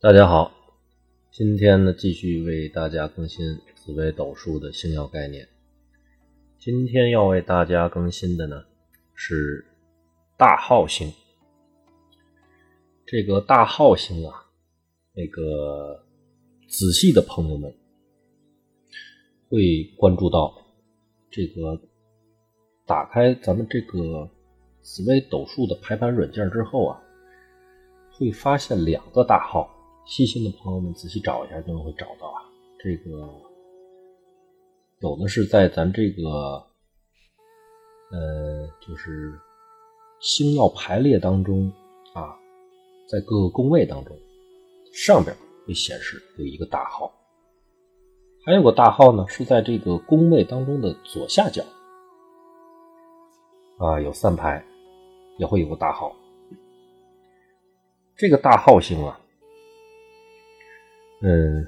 大家好，今天呢继续为大家更新紫微斗数的星耀概念。今天要为大家更新的呢是大号星。这个大号星啊，那个仔细的朋友们会关注到，这个打开咱们这个紫微斗数的排盘软件之后啊，会发现两个大号。细心的朋友们仔细找一下，就会找到啊。这个有的是在咱这个呃，就是星耀排列当中啊，在各个宫位当中上边会显示有一个大号，还有个大号呢是在这个宫位当中的左下角啊，有三排也会有个大号。这个大号星啊。嗯，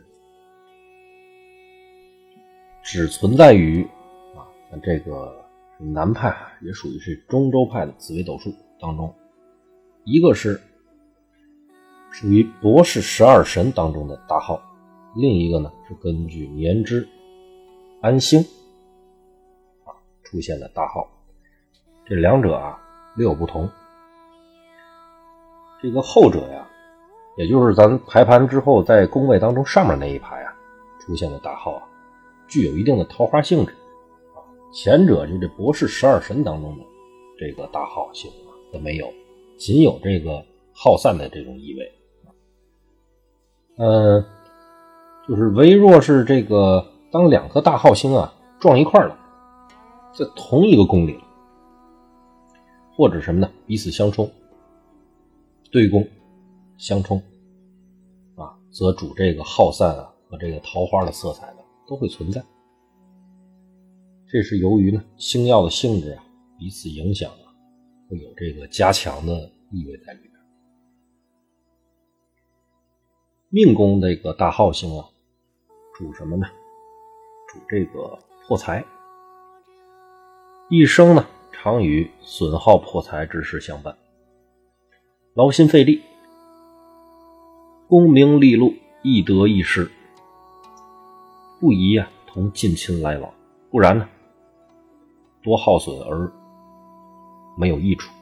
只存在于啊，这个南派也属于是中州派的紫微斗数当中，一个是属于博士十二神当中的大号，另一个呢是根据年支安星啊出现的大号，这两者啊略有不同，这个后者呀。也就是咱排盘之后，在宫位当中上面那一排啊出现的大号啊，具有一定的桃花性质啊。前者就这博士十二神当中的这个大号性啊都没有，仅有这个耗散的这种意味。嗯，就是唯若是这个当两颗大号星啊撞一块了，在同一个宫里，或者什么呢？彼此相冲，对宫相冲。则主这个耗散啊和这个桃花的色彩呢都会存在，这是由于呢星耀的性质啊彼此影响啊会有这个加强的意味在里边。命宫这个大耗星啊主什么呢？主这个破财，一生呢常与损耗破财之事相伴，劳心费力。功名利禄，易得易失，不宜呀同近亲来往，不然呢，多耗损而没有益处。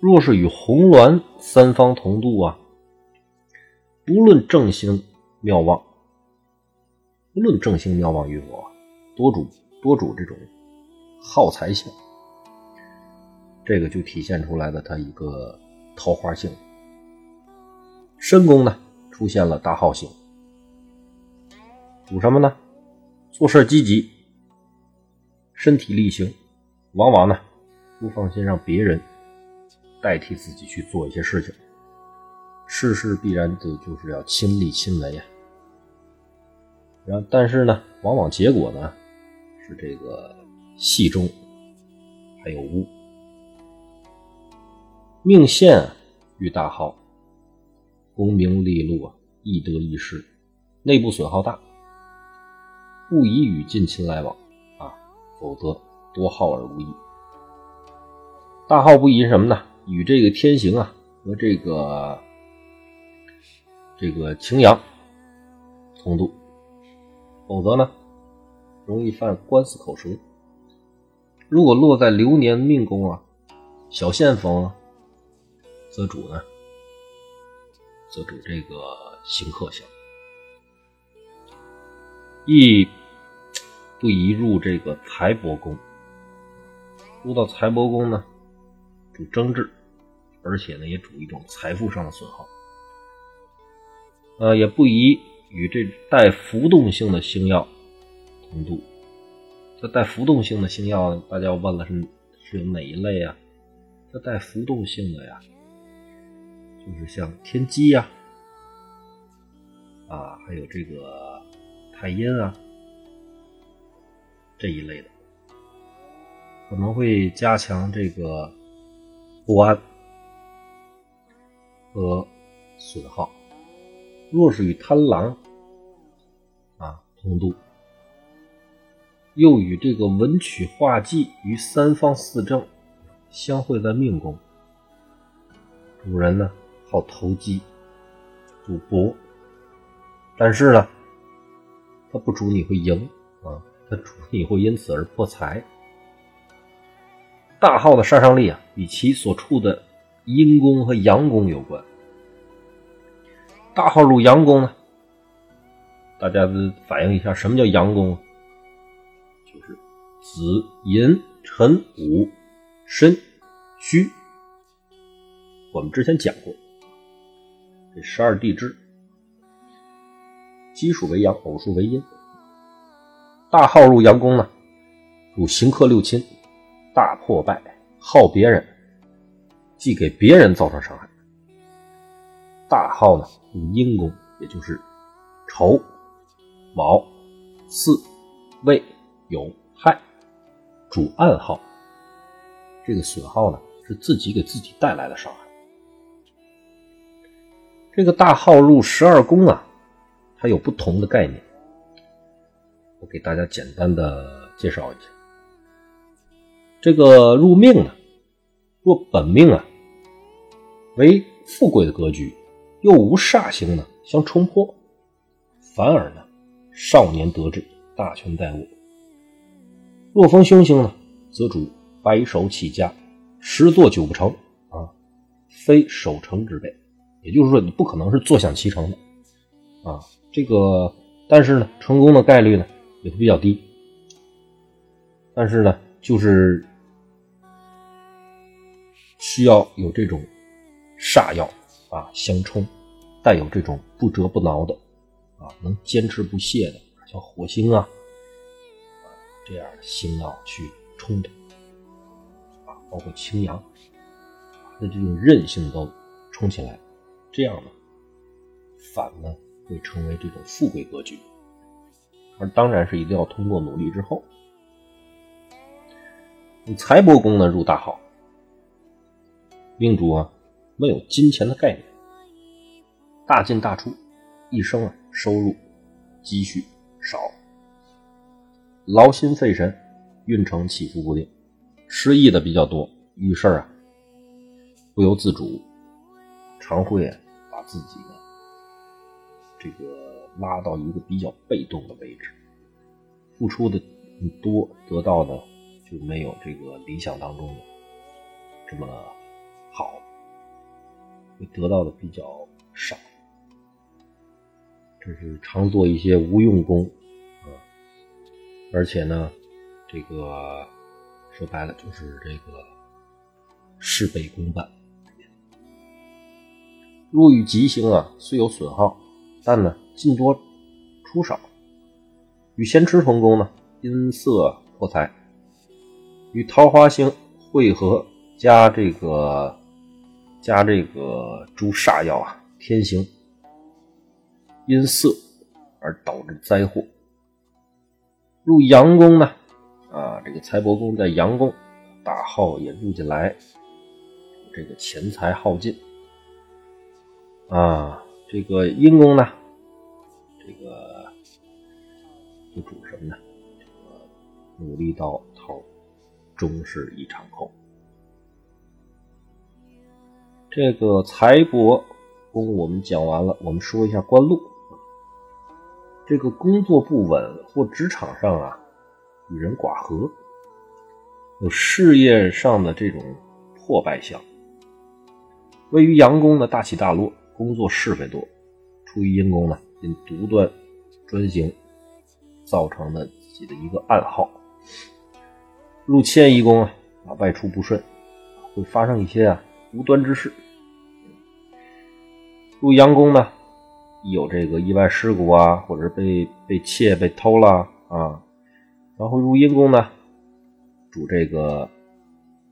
若是与红鸾三方同度啊，不论正星妙望，不论正星妙望与否，多主多主这种耗财性，这个就体现出来的它一个桃花性。申宫呢出现了大耗星，主什么呢？做事积极，身体力行，往往呢不放心让别人代替自己去做一些事情，事事必然得就是要亲力亲为啊。然后，但是呢，往往结果呢是这个戏中还有污，命线遇大耗。功名利禄啊，易得易失，内部损耗大，不宜与近亲来往啊，否则多耗而无益。大耗不宜什么呢？与这个天行啊和这个这个擎羊同度，否则呢容易犯官司口舌。如果落在流年命宫啊，小限逢啊，则主呢？则主这个行克相，亦不宜入这个财帛宫。入到财帛宫呢，主争执，而且呢也主一种财富上的损耗。呃，也不宜与这带浮动性的星耀同度。这带浮动性的星耀，大家要问了是是哪一类啊？这带浮动性的呀？就是像天机呀，啊，还有这个太阴啊这一类的，可能会加强这个不安和损耗。若是与贪狼啊同度，又与这个文曲化忌与三方四正相会在命宫，主人呢？好投机，赌博，但是呢，他不主你会赢啊，他主你会因此而破财。大号的杀伤力啊，与其所处的阴宫和阳宫有关。大号入阳宫呢，大家反映一下，什么叫阳宫？就是子寅辰午申戌。我们之前讲过，十二地支，奇数为阳，偶数为阴。大号入阳宫呢，主刑克六亲。大破败，耗别人，即给别人造成伤害。大号呢，入阴宫，也就是丑、卯、巳、未、酉、亥，主暗号。这个损耗呢，是自己给自己带来的伤害。这个大号入十二宫啊，它有不同的概念，我给大家简单的介绍一下。这个入命呢，若本命啊为富贵的格局，又无煞星呢相冲破，反而呢少年得志，大权在握。若逢凶星呢，则主白手起家，十做九不成啊，非守成之辈。也就是说，你不可能是坐享其成的啊。这个，但是呢，成功的概率呢也会比较低。但是呢，就是。需要有这种煞药啊相冲，带有这种不折不挠的啊，能坚持不懈的，像火星啊这样的星耀去冲的啊，包括青阳，的这种韧性都冲起来，这样呢，反呢会成为这种富贵格局，而当然是一定要通过努力之后，财帛宫呢入大号。命主啊，没有金钱的概念，大进大出，一生啊收入积蓄少，劳心费神，运程起伏不定，失意的比较多，遇事啊不由自主，常会把自己呢这个拉到一个比较被动的位置，付出的多，得到的就没有这个理想当中的这么。好，会得到的比较少，这是常做一些无用功啊，而且呢，这个说白了就是这个事倍功半。入与吉星啊，虽有损耗，但呢进多出少。与咸池同宫呢，因色破财；与桃花星会合，加这个。加这个诸煞药啊，天行因色而导致灾祸。入阳宫呢，啊，这个财帛宫在阳宫，大耗也入进来，这个钱财耗尽。啊，这个阴宫呢，这个就主什么呢？这个努力到头，终是一场空。这个财帛宫我们讲完了，我们说一下官禄。这个工作不稳或职场上啊与人寡合，有事业上的这种破败相。位于阳宫的大起大落，工作是非多；出于阴宫呢，因独断专行造成的自己的一个暗号。入迁移宫啊，外出不顺，会发生一些啊。无端之事，入阳宫呢，有这个意外事故啊，或者是被被窃、被偷了啊。然后入阴宫呢，主这个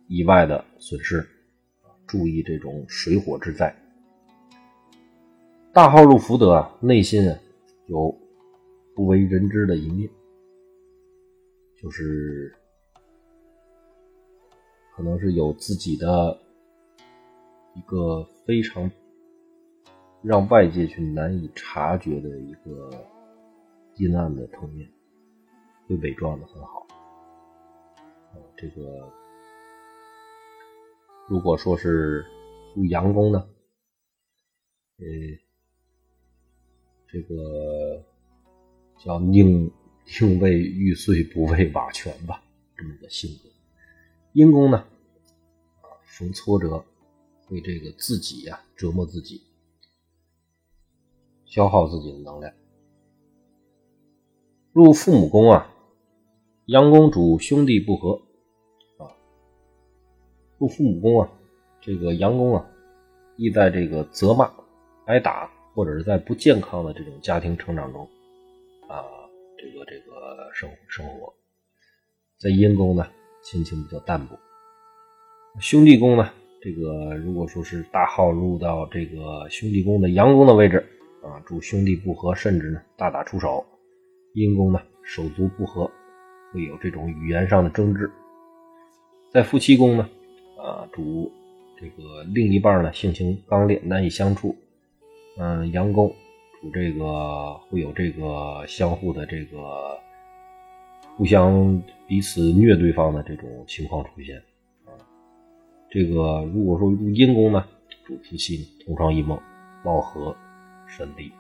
意外的损失，注意这种水火之灾。大号入福德啊，内心啊有不为人知的一面，就是可能是有自己的。一个非常让外界去难以察觉的一个阴暗的层面，会伪装的很好。这个如果说是入阳宫呢，呃，这个叫宁宁为玉碎不为瓦全吧，这么个性格。阴宫呢，啊，逢挫折会这个自己呀折磨自己，消耗自己的能量。入父母宫啊，阳宫主兄弟不和啊。入父母宫啊，这个阳宫啊，易在这个责骂、挨打，或者是在不健康的这种家庭成长中啊，这个这个生生活。在阴宫呢，亲情比较淡薄。兄弟宫呢，这个如果说是大号入到这个兄弟宫的阳宫的位置啊，主兄弟不和，甚至呢大打出手。阴宫呢，手足不和，会有这种语言上的争执。在夫妻宫呢，啊，主这个另一半呢性情刚烈，难以相处。嗯，阳宫主这个会有这个相互的这个互相彼此虐对方的这种情况出现。啊，这个如果说入阴宫呢，主夫妻同床异梦，貌合神离。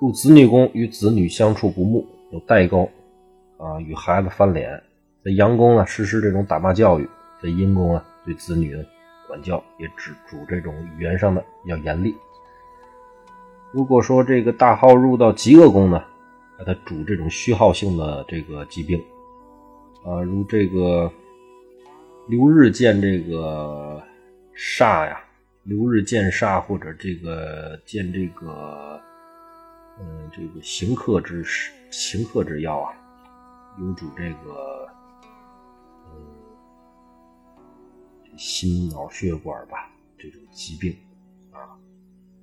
入子女宫与子女相处不睦，有代沟，啊，与孩子翻脸。在阳宫呢，实施这种打骂教育；在阴宫呢，对子女管教也只主这种语言上的要严厉。如果说这个大号入到极恶宫呢，它主这种虚耗性的这个疾病，啊，如这个流日见这个煞呀，流日见煞或者这个见这个。嗯，这个行客之行客之药啊，有主这个嗯心脑血管吧这种疾病啊，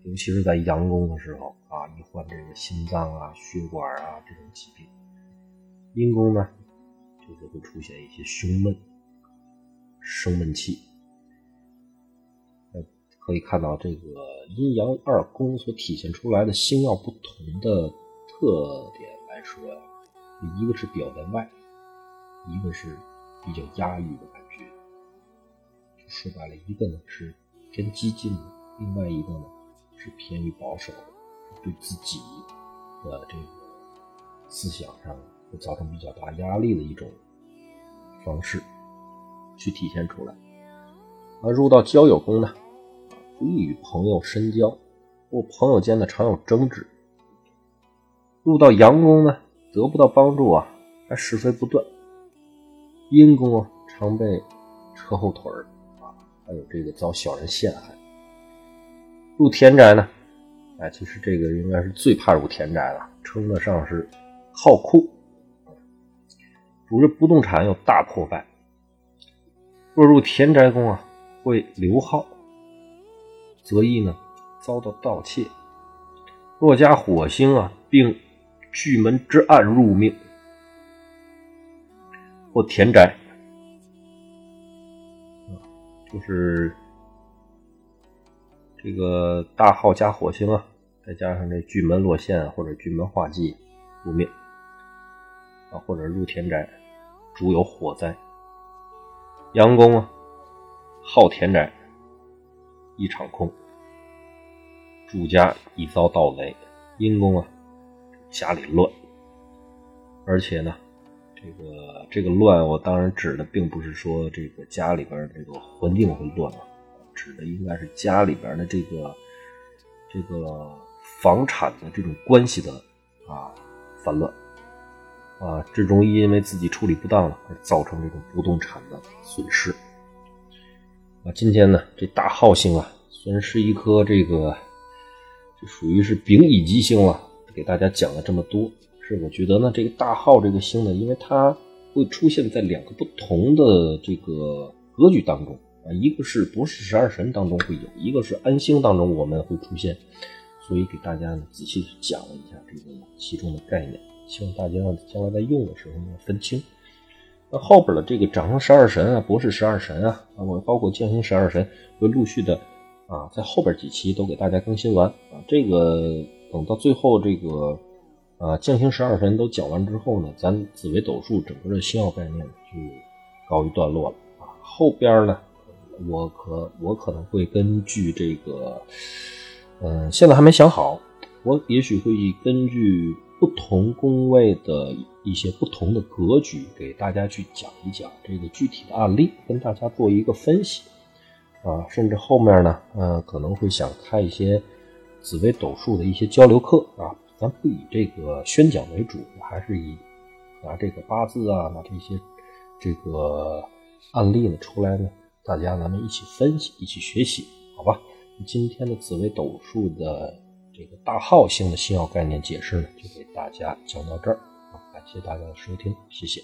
尤其是在阳宫的时候啊，一患这个心脏啊、血管啊这种疾病。阴宫呢，就是会出现一些胸闷、生闷气。可以看到，这个阴阳二宫所体现出来的星耀不同的特点来说呀，一个是表在外，一个是比较压抑的感觉。说白了，一个呢是偏激进的，另外一个呢是偏于保守的，对自己的这个思想上会造成比较大压力的一种方式去体现出来。而入到交友宫呢？不易与朋友深交，或朋友间呢常有争执。入到阳宫呢，得不到帮助啊，还是非不断。阴宫啊，常被扯后腿儿啊，还有这个遭小人陷害。入田宅呢，哎，其实这个应该是最怕入田宅了，称得上是好库。主这不动产有大破败。若入田宅宫啊，会留耗。则易呢遭到盗窃。若加火星啊，并巨门之暗入命，或田宅，就是这个大号加火星啊，再加上这巨门落陷或者巨门化忌入命啊，或者入田宅，主有火灾。阳宫啊，好田宅。一场空，主家已遭盗贼，阴宫啊，家里乱，而且呢，这个这个乱，我当然指的并不是说这个家里边这个环境会乱啊，指的应该是家里边的这个这个房产的这种关系的啊烦乱啊，这容易因为自己处理不当了而造成这种不动产的损失。啊，今天呢，这大号星啊，虽然是一颗这个，就属于是丙乙吉星了，给大家讲了这么多，是我觉得呢，这个大号这个星呢，因为它会出现在两个不同的这个格局当中啊，一个是不是十二神当中会有，一个是安星当中我们会出现，所以给大家呢仔细讲了一下这个其中的概念，希望大家将来在用的时候呢分清。那后边的这个掌生十二神啊，博士十二神啊，啊，我包括降星十二神，会陆续的啊，在后边几期都给大家更新完啊。这个等到最后这个啊降星十二神都讲完之后呢，咱紫微斗数整个的星耀概念就告一段落了啊。后边呢，我可我可能会根据这个，嗯，现在还没想好我也许会根据不同宫位的一些不同的格局，给大家去讲一讲这个具体的案例，跟大家做一个分析啊。甚至后面呢，呃，可能会想开一些紫微斗数的一些交流课啊。咱不以这个宣讲为主，还是以拿这个八字啊，拿这些这个案例呢出来呢，大家咱们一起分析，一起学习，好吧？今天的紫微斗数的。这个大号性的星耀概念解释呢，就给大家讲到这儿啊，感谢大家的收听，谢谢。